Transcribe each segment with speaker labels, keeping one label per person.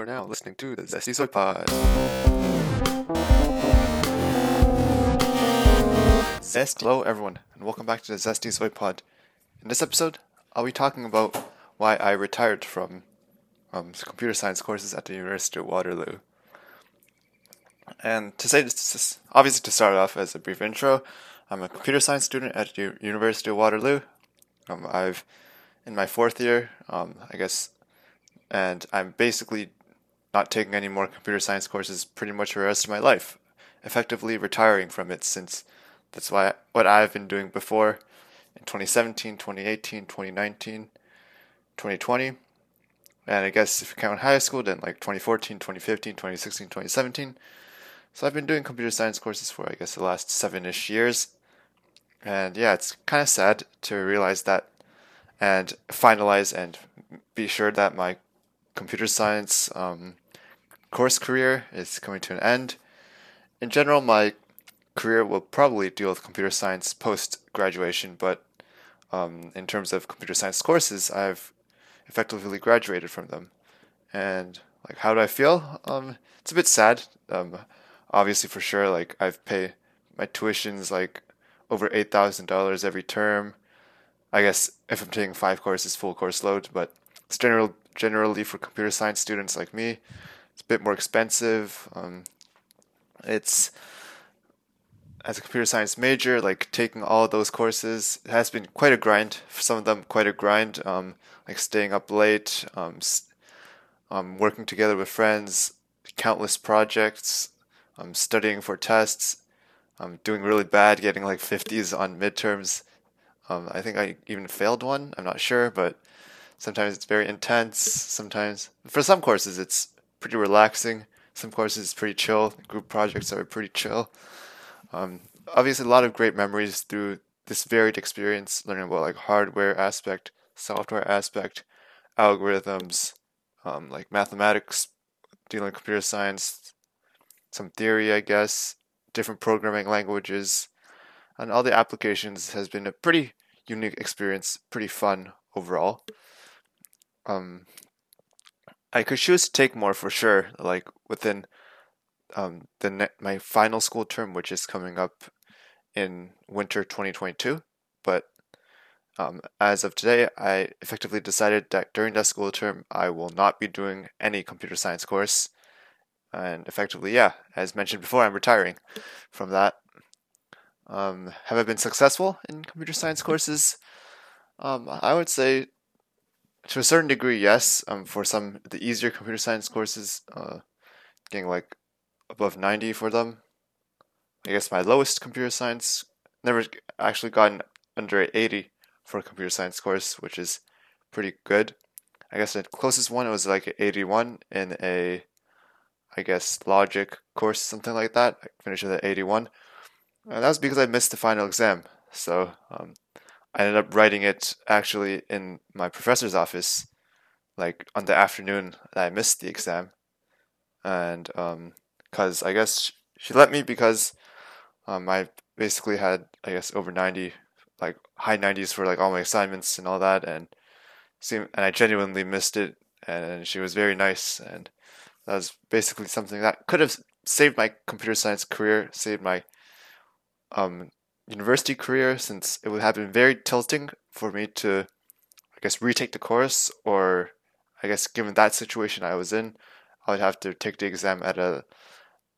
Speaker 1: are now listening to the Zesty Soy Pod. Zest. Hello, everyone, and welcome back to the Zesty Soy Pod. In this episode, I'll be talking about why I retired from um, computer science courses at the University of Waterloo. And to say this, obviously, to start off as a brief intro, I'm a computer science student at the University of Waterloo. Um, I've in my fourth year, um, I guess, and I'm basically not taking any more computer science courses pretty much for the rest of my life, effectively retiring from it since that's why what I've been doing before in 2017, 2018, 2019, 2020. And I guess if you count high school, then like 2014, 2015, 2016, 2017. So I've been doing computer science courses for I guess the last seven ish years. And yeah, it's kind of sad to realize that and finalize and be sure that my computer science um, course career is coming to an end. In general, my career will probably deal with computer science post graduation, but um, in terms of computer science courses, I've effectively graduated from them. And like, how do I feel? Um, it's a bit sad. Um, obviously, for sure, like I've paid my tuitions like over eight thousand dollars every term. I guess if I'm taking five courses, full course load, but it's general generally for computer science students like me, it's a bit more expensive. Um, it's as a computer science major, like taking all those courses has been quite a grind. For some of them, quite a grind. Um, like staying up late, um, um, working together with friends, countless projects, um, studying for tests, um, doing really bad, getting like 50s on midterms. I think I even failed one. I'm not sure, but sometimes it's very intense. Sometimes, for some courses, it's pretty relaxing. Some courses, it's pretty chill. Group projects are pretty chill. Um, obviously, a lot of great memories through this varied experience, learning about like hardware aspect, software aspect, algorithms, um, like mathematics, dealing with computer science, some theory, I guess, different programming languages, and all the applications has been a pretty unique experience, pretty fun overall. Um, I could choose to take more for sure, like within um, the ne- my final school term, which is coming up in winter 2022. But um, as of today, I effectively decided that during that school term, I will not be doing any computer science course. And effectively, yeah, as mentioned before, I'm retiring from that. Um, have I been successful in computer science courses? Um, I would say to a certain degree, yes. Um, for some the easier computer science courses, uh, getting like above 90 for them. I guess my lowest computer science never actually gotten under 80 for a computer science course, which is pretty good. I guess the closest one was like 81 in a, I guess, logic course, something like that. I finished with an 81. And that was because I missed the final exam. So um, I ended up writing it actually in my professor's office, like on the afternoon that I missed the exam. And um, because I guess she let me because um, I basically had I guess over ninety, like high nineties for like all my assignments and all that, and seemed and I genuinely missed it, and she was very nice, and that was basically something that could have saved my computer science career, saved my um, university career, since it would have been very tilting for me to, I guess, retake the course, or I guess given that situation I was in, I would have to take the exam at a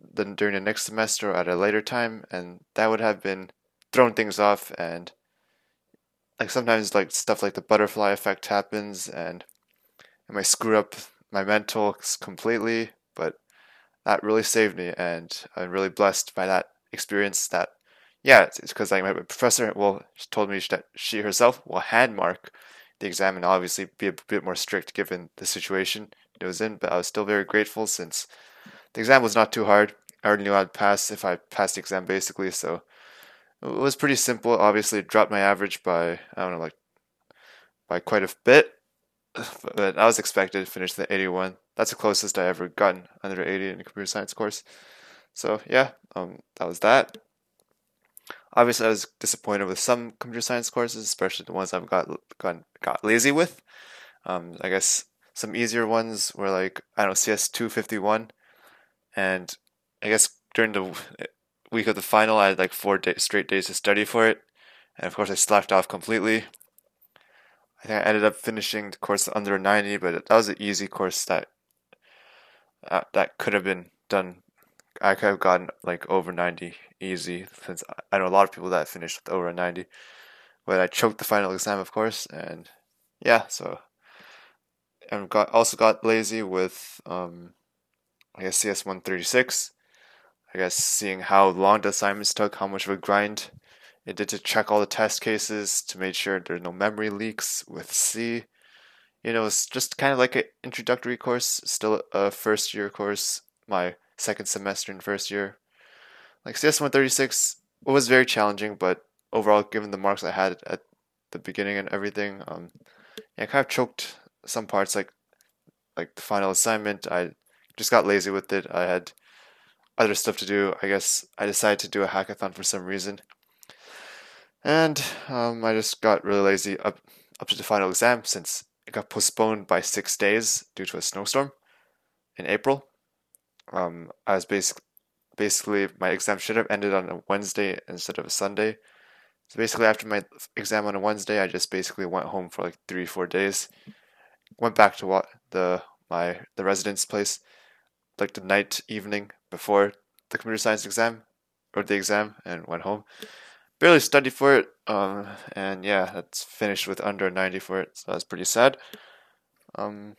Speaker 1: then during the next semester or at a later time, and that would have been thrown things off and like sometimes like stuff like the butterfly effect happens and it might screw up my mental completely but that really saved me and i'm really blessed by that experience that yeah it's because like my professor well told me that she herself will hand mark the exam and obviously be a bit more strict given the situation it was in but i was still very grateful since the exam was not too hard. I already knew I'd pass if I passed the exam basically, so it was pretty simple. Obviously, dropped my average by I don't know like by quite a bit, but I was expected to finish the 81. That's the closest I ever gotten under 80 in a computer science course. So yeah, um, that was that. Obviously, I was disappointed with some computer science courses, especially the ones I've got got got lazy with. Um, I guess some easier ones were like I don't know CS two fifty one, and I guess during the week of the final, I had like four day, straight days to study for it, and of course I slacked off completely. I think I ended up finishing the course under 90, but that was an easy course that uh, that could have been done. I could have gotten like over 90 easy since I know a lot of people that finished with over 90. But I choked the final exam, of course, and yeah, so and got also got lazy with um, I guess CS 136. I guess seeing how long the assignments took, how much of a grind it did to check all the test cases to make sure there's no memory leaks with C. You know, it's just kind of like an introductory course, still a first year course, my second semester in first year. Like CS 136 was very challenging, but overall, given the marks I had at the beginning and everything, um, yeah, I kind of choked some parts, like like the final assignment. I just got lazy with it. I had other stuff to do. I guess I decided to do a hackathon for some reason. And um, I just got really lazy up up to the final exam since it got postponed by six days due to a snowstorm in April. Um, I was basically basically my exam should have ended on a Wednesday instead of a Sunday. So basically, after my exam on a Wednesday, I just basically went home for like three four days. Went back to what the my the residence place, like the night evening before the computer science exam or the exam, and went home barely studied for it. Um, and yeah, that's finished with under 90 for it. So that's pretty sad. Um,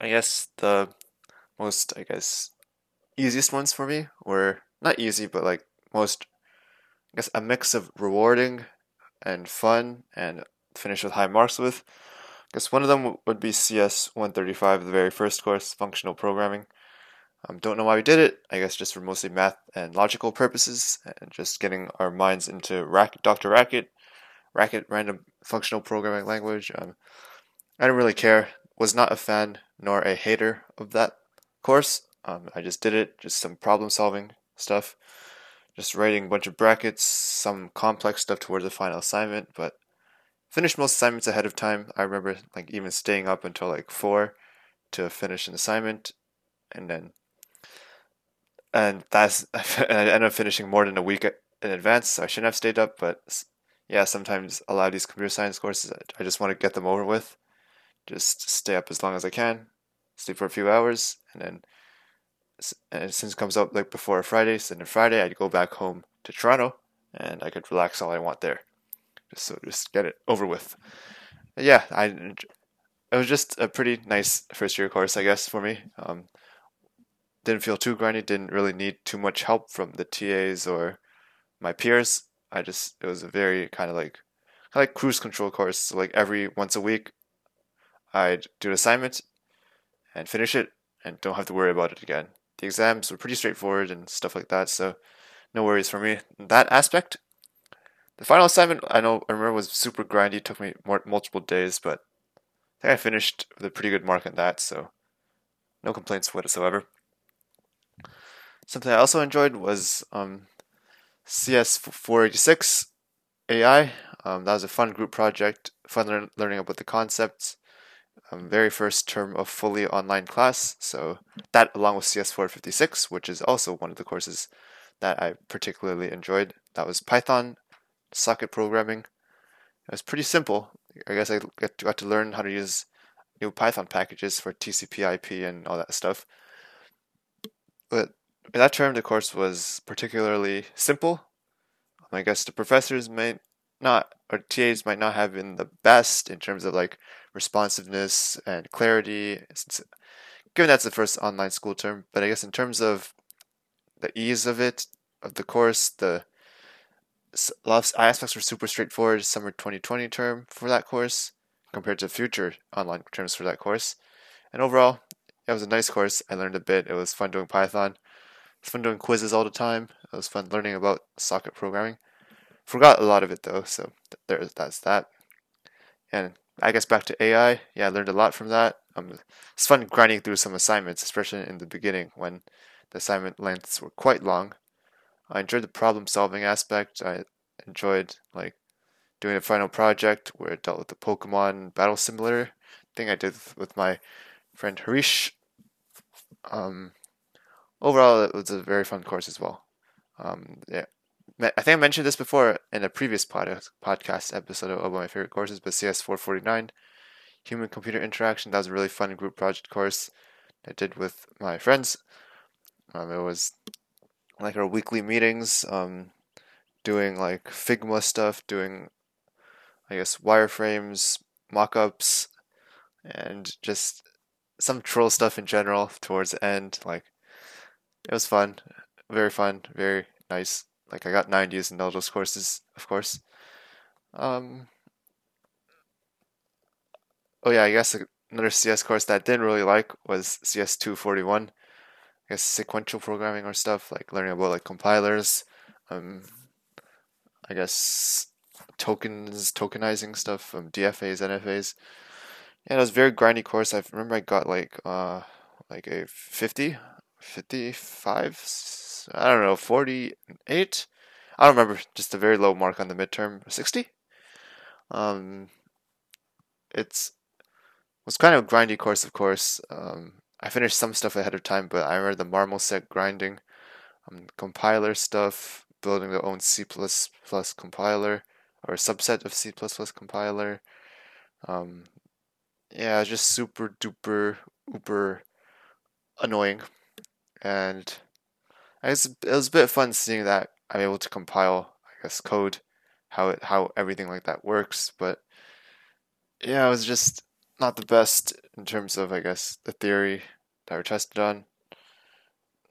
Speaker 1: I guess the most, I guess, easiest ones for me were not easy, but like most, I guess, a mix of rewarding and fun and finish with high marks with. I guess one of them would be CS 135, the very first course, functional programming. Um, don't know why we did it. I guess just for mostly math and logical purposes, and just getting our minds into Racket, Dr. Racket, Racket Random Functional Programming Language. Um, I didn't really care. Was not a fan nor a hater of that course. Um, I just did it. Just some problem solving stuff. Just writing a bunch of brackets, some complex stuff towards the final assignment, but finished most assignments ahead of time. I remember like even staying up until like four to finish an assignment, and then and that's and I ended up finishing more than a week in advance, so I shouldn't have stayed up. But yeah, sometimes a lot of these computer science courses, I just want to get them over with. Just stay up as long as I can, sleep for a few hours, and then and since it comes up like before a Friday, so then Friday I'd go back home to Toronto, and I could relax all I want there, just so just get it over with. yeah, I it was just a pretty nice first year course, I guess, for me. Um, didn't feel too grindy, didn't really need too much help from the TAs or my peers. I just it was a very kind of like kind of like cruise control course. So like every once a week, I'd do an assignment and finish it, and don't have to worry about it again. The exams were pretty straightforward and stuff like that, so no worries for me in that aspect. The final assignment I know I remember was super grindy. It took me more, multiple days, but I think I finished with a pretty good mark on that, so no complaints whatsoever. Something I also enjoyed was um, CS486 AI. Um, that was a fun group project, fun lear- learning about the concepts. Um, very first term of fully online class. So that, along with CS456, which is also one of the courses that I particularly enjoyed, that was Python socket programming. It was pretty simple. I guess I got to learn how to use new Python packages for TCP/IP and all that stuff. But in that term, the course was particularly simple. I guess the professors might not, or TAs might not have been the best in terms of like responsiveness and clarity, given that's the first online school term. But I guess in terms of the ease of it, of the course, the a lot of aspects were super straightforward. Summer 2020 term for that course compared to future online terms for that course. And overall, it was a nice course. I learned a bit. It was fun doing Python. It was fun doing quizzes all the time. It was fun learning about socket programming. Forgot a lot of it though, so there that's that. And I guess back to AI. Yeah, I learned a lot from that. Um, it's fun grinding through some assignments, especially in the beginning when the assignment lengths were quite long. I enjoyed the problem solving aspect. I enjoyed like doing a final project where it dealt with the Pokemon Battle Simulator thing I did with my friend Harish. Um, overall, it was a very fun course as well. Um, yeah, I think I mentioned this before in a previous pod- podcast episode of my favorite courses, but CS 449, Human Computer Interaction, that was a really fun group project course I did with my friends. Um, it was like our weekly meetings, um, doing like Figma stuff, doing, I guess, wireframes, mockups, and just some troll stuff in general towards the end. Like, it was fun, very fun, very nice. Like, I got 90s in all those courses, of course. Um, oh yeah, I guess another CS course that I didn't really like was CS 241. I guess sequential programming or stuff, like learning about like compilers, um, I guess tokens, tokenizing stuff, um, DFAs, NFAs. Yeah, it was a very grindy course. I remember I got like uh like a 50, 55, I don't know, 48. I don't remember, just a very low mark on the midterm, 60. Um, it's was kind of a grindy course, of course. Um, I finished some stuff ahead of time, but I remember the Marmoset grinding, um, compiler stuff, building their own C++ compiler or a subset of C++ compiler. Um, yeah, just super duper uber annoying, and I it was a bit fun seeing that I'm able to compile, I guess, code, how it how everything like that works. But yeah, it was just not the best in terms of, I guess, the theory that we tested on.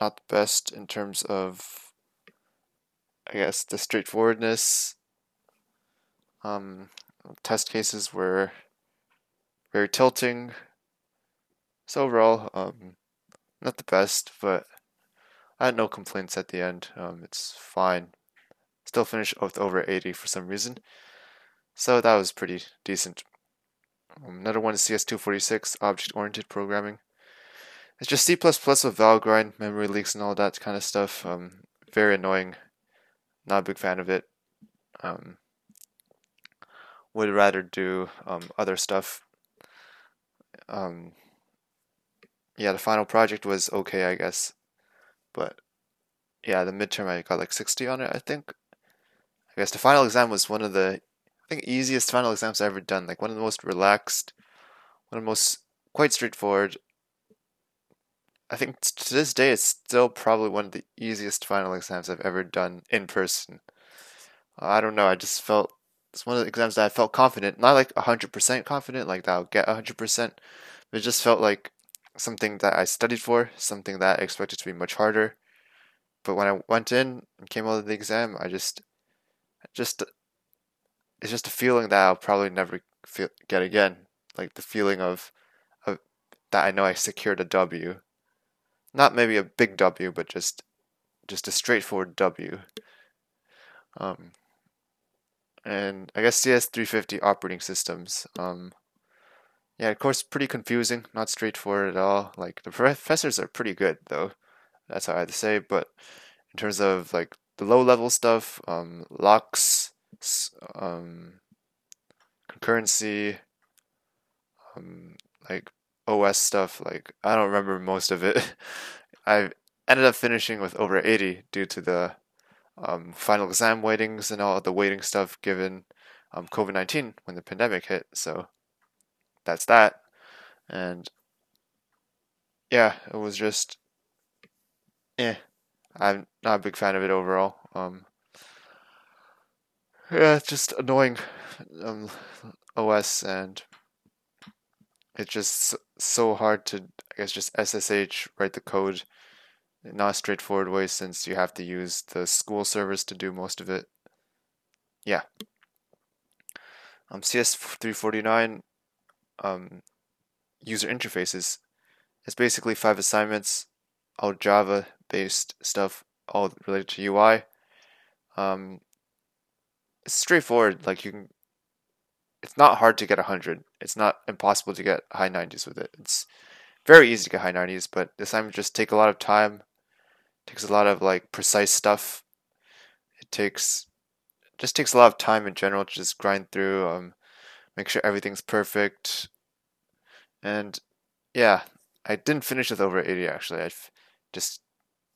Speaker 1: Not the best in terms of, I guess, the straightforwardness. Um, test cases were very tilting. So overall, um, not the best, but I had no complaints at the end. Um, it's fine. Still finished with over 80 for some reason. So that was pretty decent. Um, another one is CS246, object-oriented programming. It's just C++ with Valgrind, memory leaks, and all that kind of stuff. Um, very annoying. Not a big fan of it. Um, would rather do um, other stuff. Um, yeah, the final project was okay, I guess. But yeah, the midterm I got like 60 on it, I think. I guess the final exam was one of the I think easiest final exams I've ever done. Like one of the most relaxed, one of the most quite straightforward. I think to this day it's still probably one of the easiest final exams I've ever done in person. I don't know. I just felt it's one of the exams that I felt confident, not like hundred percent confident, like that I'll get hundred percent. But it just felt like something that I studied for, something that I expected to be much harder. But when I went in and came out of the exam, I just, just it's just a feeling that I'll probably never feel, get again. Like the feeling of, of that I know I secured a W. Not maybe a big W, but just just a straightforward W. Um, and I guess CS350 operating systems. Um, yeah, of course, pretty confusing, not straightforward at all. Like the professors are pretty good though. That's how I had to say. But in terms of like the low level stuff, um, locks, um, concurrency, um, like OS stuff. Like I don't remember most of it. I ended up finishing with over 80 due to the um, final exam weightings and all the weighting stuff given um, COVID 19 when the pandemic hit. So that's that. And yeah, it was just, eh. I'm not a big fan of it overall. Um, yeah, it's just annoying um, OS and it's just so hard to I guess just SSH write the code not a straightforward way since you have to use the school service to do most of it. Yeah. Um, CS349 um, user interfaces. It's basically five assignments, all Java based stuff, all related to UI. Um, it's straightforward. Like you can, it's not hard to get hundred. It's not impossible to get high nineties with it. It's very easy to get high nineties, but the assignments just take a lot of time. It takes a lot of like precise stuff. It takes just takes a lot of time in general to just grind through. Um, make sure everything's perfect. And yeah, I didn't finish with over 80 actually. I just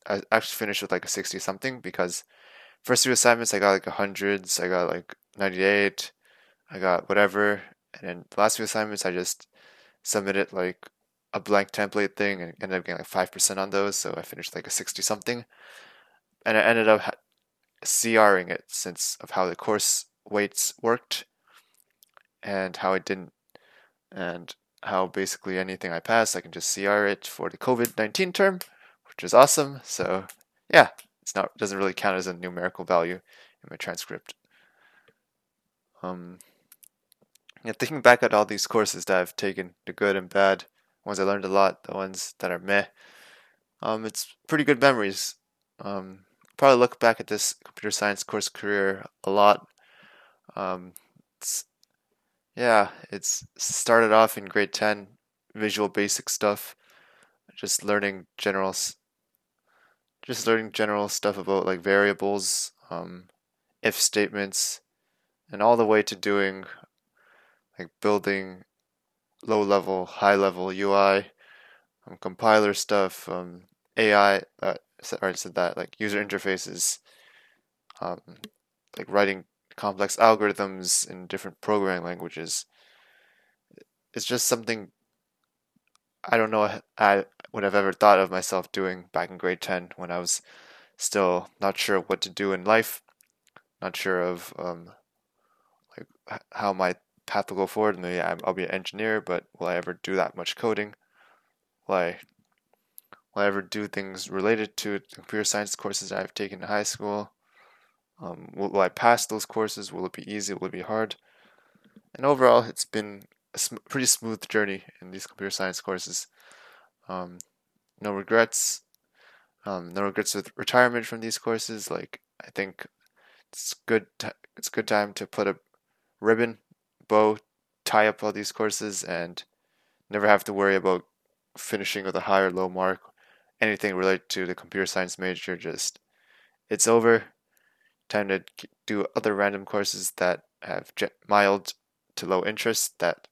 Speaker 1: I actually finished with like a 60 something because first two assignments I got like hundreds, I got like 98, I got whatever, and then the last few assignments I just submitted like a blank template thing and ended up getting like five percent on those, so I finished like a 60 something, and I ended up CRing it since of how the course weights worked and how it didn't and how basically anything I pass I can just CR it for the COVID-19 term which is awesome. So yeah it's not doesn't really count as a numerical value in my transcript. Um yeah, thinking back at all these courses that I've taken the good and bad ones I learned a lot the ones that are meh um it's pretty good memories. Um probably look back at this computer science course career a lot. Um, it's, yeah, it's started off in grade 10, visual basic stuff, just learning general, just learning general stuff about like variables, um, if statements, and all the way to doing like building low level, high level UI, um, compiler stuff, um, AI, uh, already said that like user interfaces, um, like writing complex algorithms in different programming languages. It's just something I don't know I would have ever thought of myself doing back in grade 10 when I was still not sure what to do in life, not sure of um, like how my path will go forward. Maybe I'll be an engineer, but will I ever do that much coding? Will I will I ever do things related to computer science courses I've taken in high school? Um, will, will, I pass those courses? Will it be easy? Will it be hard? And overall, it's been a sm- pretty smooth journey in these computer science courses. Um, no regrets. Um, no regrets with retirement from these courses. Like I think it's good. T- it's good time to put a ribbon, bow, tie up all these courses, and never have to worry about finishing with a high or low mark anything related to the computer science major just it's over time to do other random courses that have mild to low interest that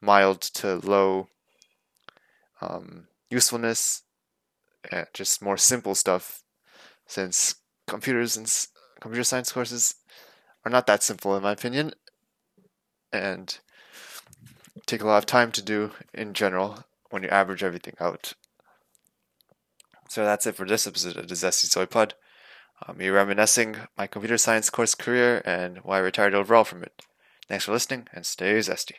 Speaker 1: mild to low um, usefulness and just more simple stuff since computers and computer science courses are not that simple in my opinion and take a lot of time to do in general when you average everything out so that's it for this episode of the Zesty Soy Pod. Uh, me reminiscing my computer science course career and why I retired overall from it. Thanks for listening and stay zesty.